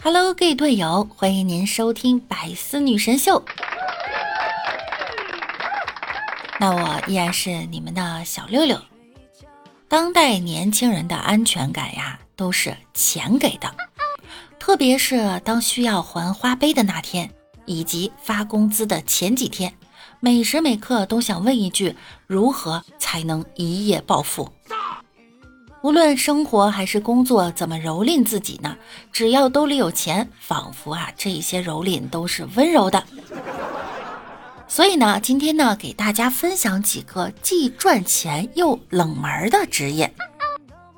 Hello，各位队友，欢迎您收听百思女神秀。那我依然是你们的小六六。当代年轻人的安全感呀，都是钱给的，特别是当需要还花呗的那天，以及发工资的前几天，每时每刻都想问一句：如何才能一夜暴富？无论生活还是工作，怎么蹂躏自己呢？只要兜里有钱，仿佛啊，这些蹂躏都是温柔的。所以呢，今天呢，给大家分享几个既赚钱又冷门的职业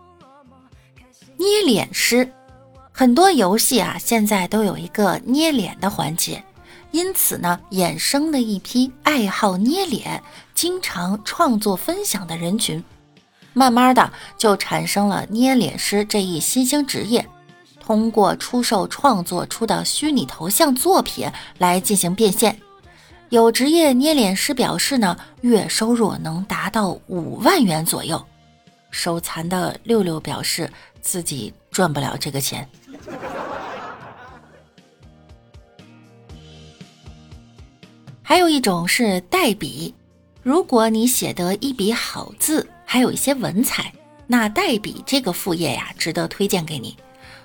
——捏脸师。很多游戏啊，现在都有一个捏脸的环节，因此呢，衍生了一批爱好捏脸、经常创作分享的人群。慢慢的就产生了捏脸师这一新兴职业，通过出售创作出的虚拟头像作品来进行变现。有职业捏脸师表示呢，月收入能达到五万元左右。手残的六六表示自己赚不了这个钱。还有一种是代笔，如果你写得一笔好字。还有一些文采，那代笔这个副业呀，值得推荐给你。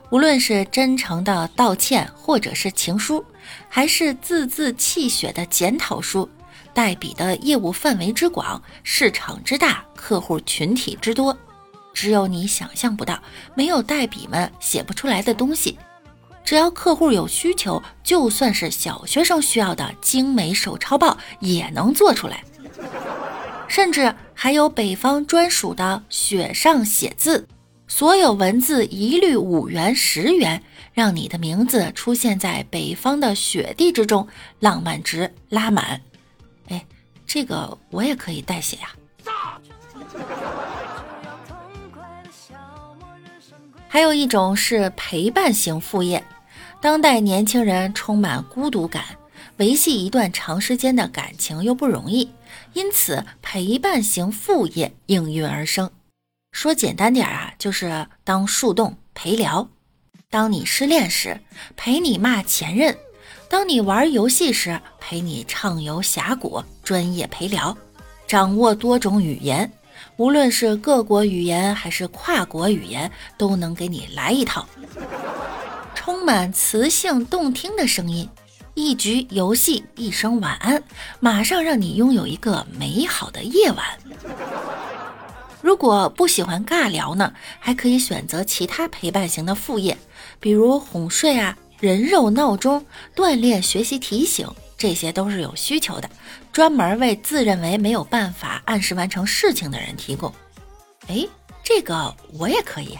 无论是真诚的道歉，或者是情书，还是字字泣血的检讨书，代笔的业务范围之广，市场之大，客户群体之多，只有你想象不到，没有代笔们写不出来的东西。只要客户有需求，就算是小学生需要的精美手抄报，也能做出来。甚至还有北方专属的雪上写字，所有文字一律五元十元，让你的名字出现在北方的雪地之中，浪漫值拉满。哎，这个我也可以代写呀。还有一种是陪伴型副业，当代年轻人充满孤独感。维系一段长时间的感情又不容易，因此陪伴型副业应运而生。说简单点啊，就是当树洞陪聊。当你失恋时，陪你骂前任；当你玩游戏时，陪你畅游峡谷，专业陪聊。掌握多种语言，无论是各国语言还是跨国语言，都能给你来一套。充满磁性动听的声音。一局游戏，一声晚安，马上让你拥有一个美好的夜晚。如果不喜欢尬聊呢，还可以选择其他陪伴型的副业，比如哄睡啊、人肉闹钟、锻炼、学习提醒，这些都是有需求的，专门为自认为没有办法按时完成事情的人提供。哎，这个我也可以，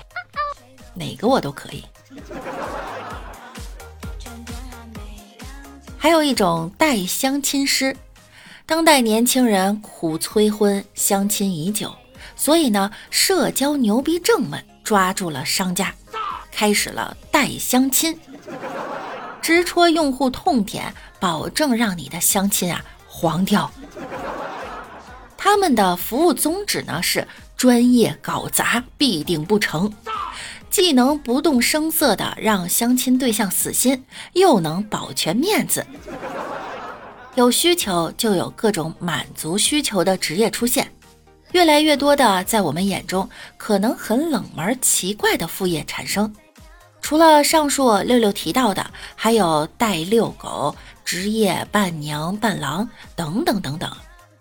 哪个我都可以。还有一种代相亲师，当代年轻人苦催婚，相亲已久，所以呢，社交牛逼症们抓住了商家，开始了代相亲，直戳用户痛点，保证让你的相亲啊黄掉。他们的服务宗旨呢是专业搞砸必定不成。既能不动声色的让相亲对象死心，又能保全面子。有需求就有各种满足需求的职业出现，越来越多的在我们眼中可能很冷门、奇怪的副业产生。除了上述六六提到的，还有带遛狗、职业伴娘、伴郎等等等等。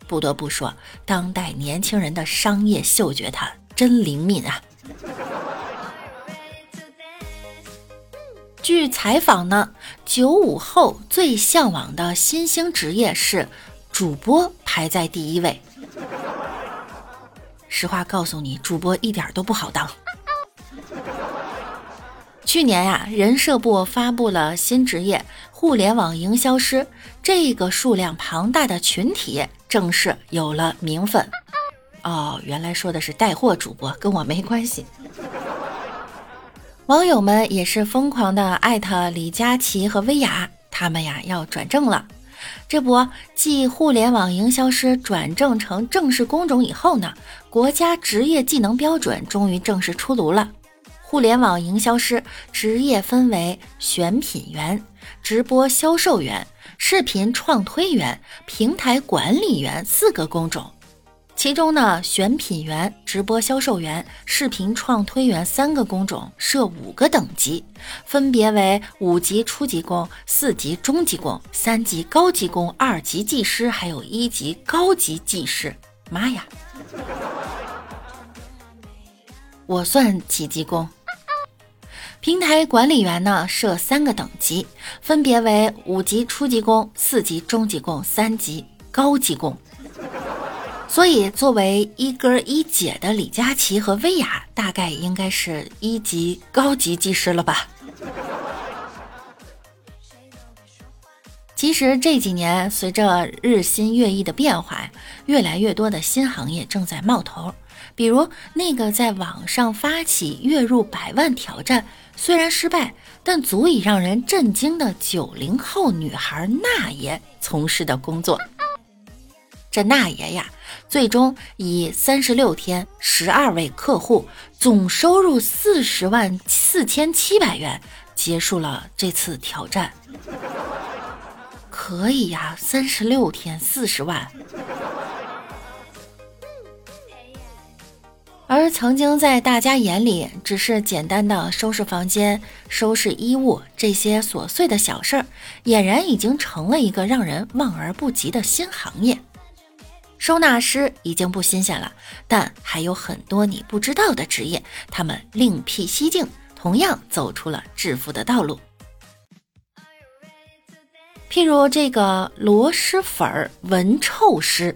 不得不说，当代年轻人的商业嗅觉它真灵敏啊！据采访呢，九五后最向往的新兴职业是主播，排在第一位。实话告诉你，主播一点都不好当。去年呀，人社部发布了新职业——互联网营销师，这个数量庞大的群体正式有了名分。哦，原来说的是带货主播，跟我没关系。网友们也是疯狂的艾特李佳琦和薇娅，他们呀要转正了。这不，继互联网营销师转正成正式工种以后呢，国家职业技能标准终于正式出炉了。互联网营销师职业分为选品员、直播销售员、视频创推员、平台管理员四个工种。其中呢，选品员、直播销售员、视频创推员三个工种设五个等级，分别为五级初级工、四级中级工、三级高级工、二级技师，还有一级高级技师。妈呀！我算几级工？平台管理员呢设三个等级，分别为五级初级工、四级中级工、三级高级工。所以，作为一哥一姐的李佳琦和薇娅，大概应该是一级高级技师了吧？其实这几年，随着日新月异的变化，越来越多的新行业正在冒头。比如那个在网上发起月入百万挑战，虽然失败，但足以让人震惊的九零后女孩娜爷从事的工作。这娜爷呀。最终以三十六天、十二位客户，总收入四十万四千七百元，结束了这次挑战。可以呀，三十六天四十万。而曾经在大家眼里只是简单的收拾房间、收拾衣物这些琐碎的小事儿，俨然已经成了一个让人望而不及的新行业。收纳师已经不新鲜了，但还有很多你不知道的职业，他们另辟蹊径，同样走出了致富的道路。譬如这个螺蛳粉儿闻臭师，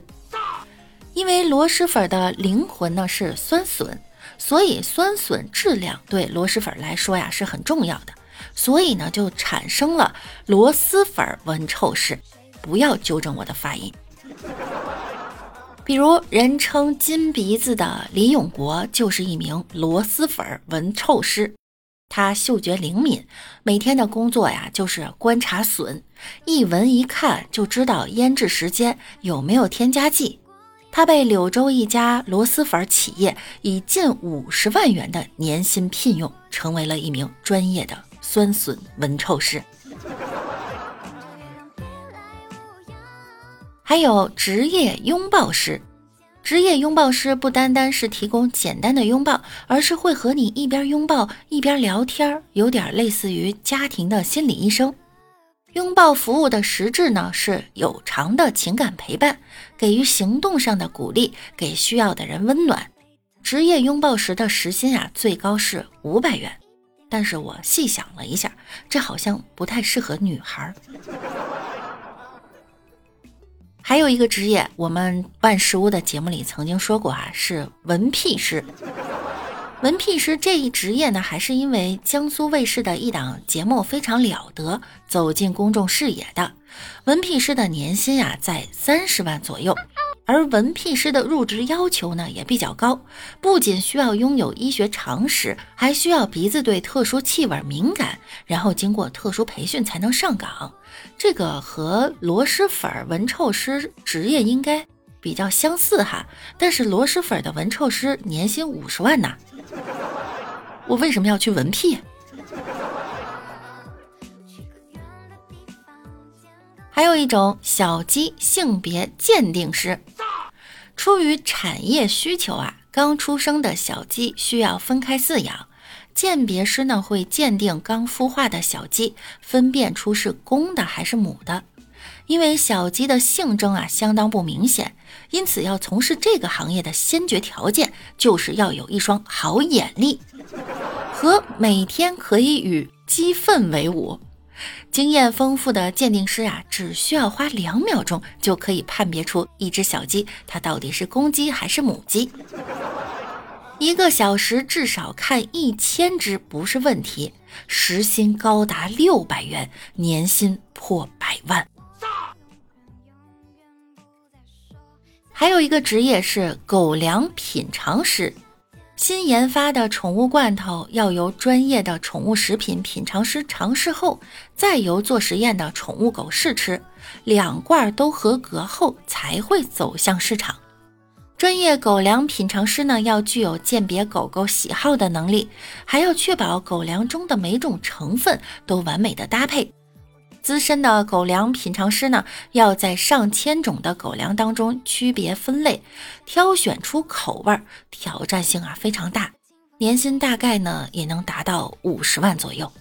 因为螺蛳粉儿的灵魂呢是酸笋，所以酸笋质量对螺蛳粉儿来说呀是很重要的，所以呢就产生了螺蛳粉儿闻臭师。不要纠正我的发音。比如，人称“金鼻子”的李永国就是一名螺蛳粉闻臭师。他嗅觉灵敏，每天的工作呀就是观察笋，一闻一看就知道腌制时间有没有添加剂。他被柳州一家螺蛳粉企业以近五十万元的年薪聘用，成为了一名专业的酸笋闻臭师。还有职业拥抱师，职业拥抱师不单单是提供简单的拥抱，而是会和你一边拥抱一边聊天，有点类似于家庭的心理医生。拥抱服务的实质呢，是有偿的情感陪伴，给予行动上的鼓励，给需要的人温暖。职业拥抱师的时薪啊，最高是五百元，但是我细想了一下，这好像不太适合女孩。还有一个职业，我们万事屋的节目里曾经说过啊，是文聘师。文聘师这一职业呢，还是因为江苏卫视的一档节目非常了得，走进公众视野的。文聘师的年薪呀，在三十万左右。而闻屁师的入职要求呢也比较高，不仅需要拥有医学常识，还需要鼻子对特殊气味敏感，然后经过特殊培训才能上岗。这个和螺蛳粉闻臭师职业应该比较相似哈，但是螺蛳粉的闻臭师年薪五十万呢，我为什么要去闻屁？还有一种小鸡性别鉴定师。出于产业需求啊，刚出生的小鸡需要分开饲养。鉴别师呢会鉴定刚孵化的小鸡，分辨出是公的还是母的。因为小鸡的性征啊相当不明显，因此要从事这个行业的先决条件就是要有一双好眼力和每天可以与鸡粪为伍。经验丰富的鉴定师啊，只需要花两秒钟就可以判别出一只小鸡，它到底是公鸡还是母鸡。一个小时至少看一千只不是问题，时薪高达六百元，年薪破百万。还有一个职业是狗粮品尝师。新研发的宠物罐头要由专业的宠物食品品尝师尝试后，再由做实验的宠物狗试吃，两罐都合格后才会走向市场。专业狗粮品尝师呢，要具有鉴别狗狗喜好的能力，还要确保狗粮中的每种成分都完美的搭配。资深的狗粮品尝师呢，要在上千种的狗粮当中区别分类，挑选出口味，挑战性啊非常大。年薪大概呢也能达到五十万左右。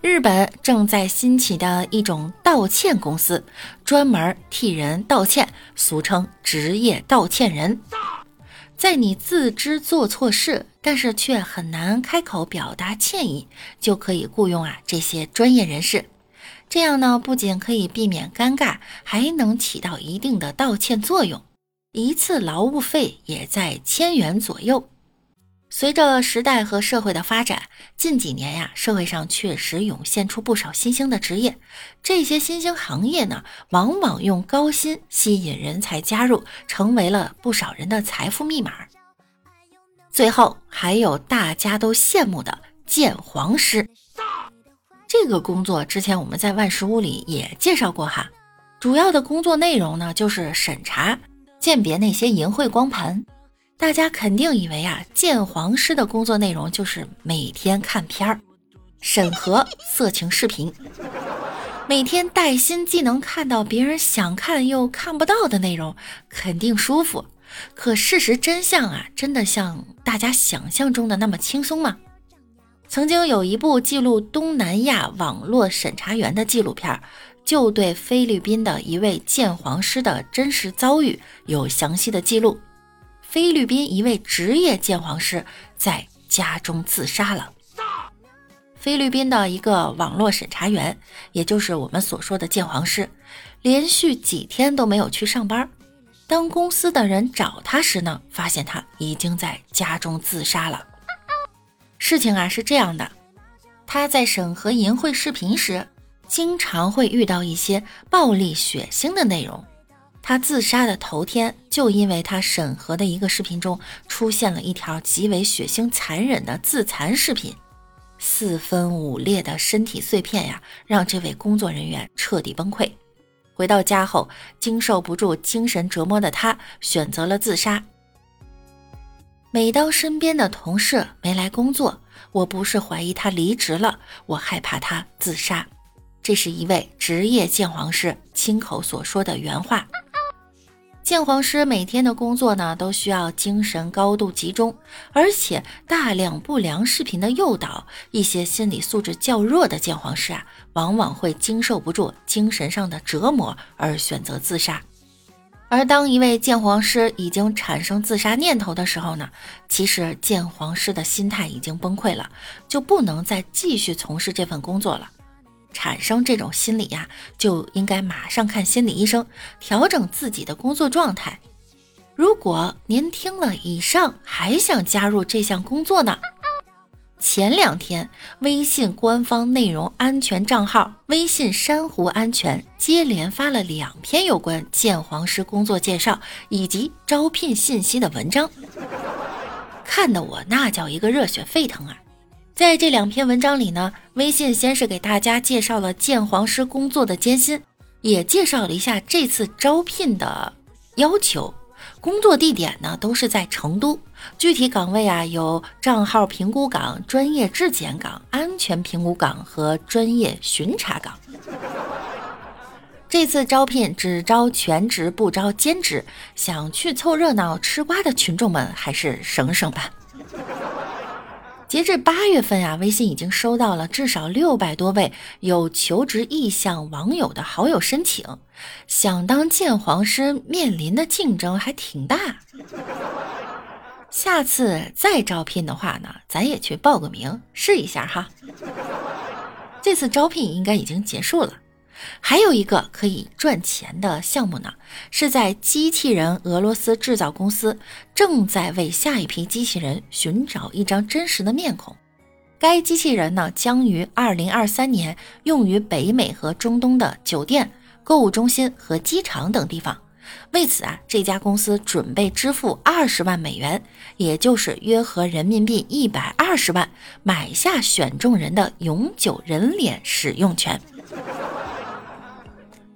日本正在兴起的一种道歉公司，专门替人道歉，俗称职业道歉人。在你自知做错事，但是却很难开口表达歉意，就可以雇佣啊这些专业人士。这样呢，不仅可以避免尴尬，还能起到一定的道歉作用，一次劳务费也在千元左右。随着时代和社会的发展，近几年呀，社会上确实涌现出不少新兴的职业。这些新兴行业呢，往往用高薪吸引人才加入，成为了不少人的财富密码。最后还有大家都羡慕的鉴黄师，这个工作之前我们在万事屋里也介绍过哈。主要的工作内容呢，就是审查、鉴别那些淫秽光盘。大家肯定以为啊，鉴黄师的工作内容就是每天看片儿，审核色情视频，每天带薪既能看到别人想看又看不到的内容，肯定舒服。可事实真相啊，真的像大家想象中的那么轻松吗？曾经有一部记录东南亚网络审查员的纪录片，就对菲律宾的一位鉴黄师的真实遭遇有详细的记录。菲律宾一位职业鉴黄师在家中自杀了。菲律宾的一个网络审查员，也就是我们所说的鉴黄师，连续几天都没有去上班。当公司的人找他时呢，发现他已经在家中自杀了。事情啊是这样的，他在审核淫秽视频时，经常会遇到一些暴力血腥的内容。他自杀的头天，就因为他审核的一个视频中出现了一条极为血腥残忍的自残视频，四分五裂的身体碎片呀，让这位工作人员彻底崩溃。回到家后，经受不住精神折磨的他选择了自杀。每当身边的同事没来工作，我不是怀疑他离职了，我害怕他自杀。这是一位职业鉴黄师亲口所说的原话。鉴黄师每天的工作呢，都需要精神高度集中，而且大量不良视频的诱导，一些心理素质较弱的鉴黄师啊，往往会经受不住精神上的折磨而选择自杀。而当一位鉴黄师已经产生自杀念头的时候呢，其实鉴黄师的心态已经崩溃了，就不能再继续从事这份工作了。产生这种心理呀，就应该马上看心理医生，调整自己的工作状态。如果您听了以上还想加入这项工作呢？前两天，微信官方内容安全账号“微信珊瑚安全”接连发了两篇有关鉴黄师工作介绍以及招聘信息的文章，看得我那叫一个热血沸腾啊！在这两篇文章里呢，微信先是给大家介绍了鉴黄师工作的艰辛，也介绍了一下这次招聘的要求。工作地点呢都是在成都，具体岗位啊有账号评估岗、专业质检岗、安全评估岗和专业巡查岗。这次招聘只招全职，不招兼职。想去凑热闹吃瓜的群众们，还是省省吧。截至八月份呀，微信已经收到了至少六百多位有求职意向网友的好友申请，想当鉴黄师面临的竞争还挺大。下次再招聘的话呢，咱也去报个名试一下哈。这次招聘应该已经结束了。还有一个可以赚钱的项目呢，是在机器人俄罗斯制造公司正在为下一批机器人寻找一张真实的面孔。该机器人呢，将于二零二三年用于北美和中东的酒店、购物中心和机场等地方。为此啊，这家公司准备支付二十万美元，也就是约合人民币一百二十万，买下选中人的永久人脸使用权。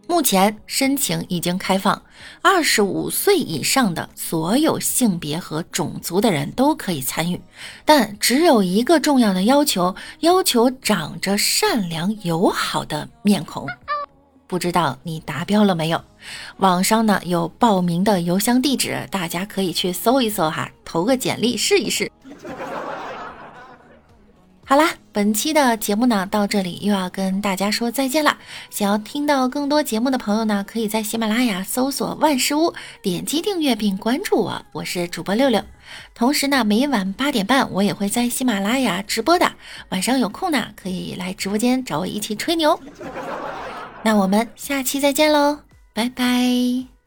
目前申请已经开放，二十五岁以上的所有性别和种族的人都可以参与，但只有一个重要的要求：要求长着善良友好的面孔。不知道你达标了没有？网上呢有报名的邮箱地址，大家可以去搜一搜哈，投个简历试一试。好啦，本期的节目呢到这里又要跟大家说再见了。想要听到更多节目的朋友呢，可以在喜马拉雅搜索万事屋，点击订阅并关注我，我是主播六六。同时呢，每晚八点半我也会在喜马拉雅直播的，晚上有空呢可以来直播间找我一起吹牛。那我们下期再见喽，拜拜。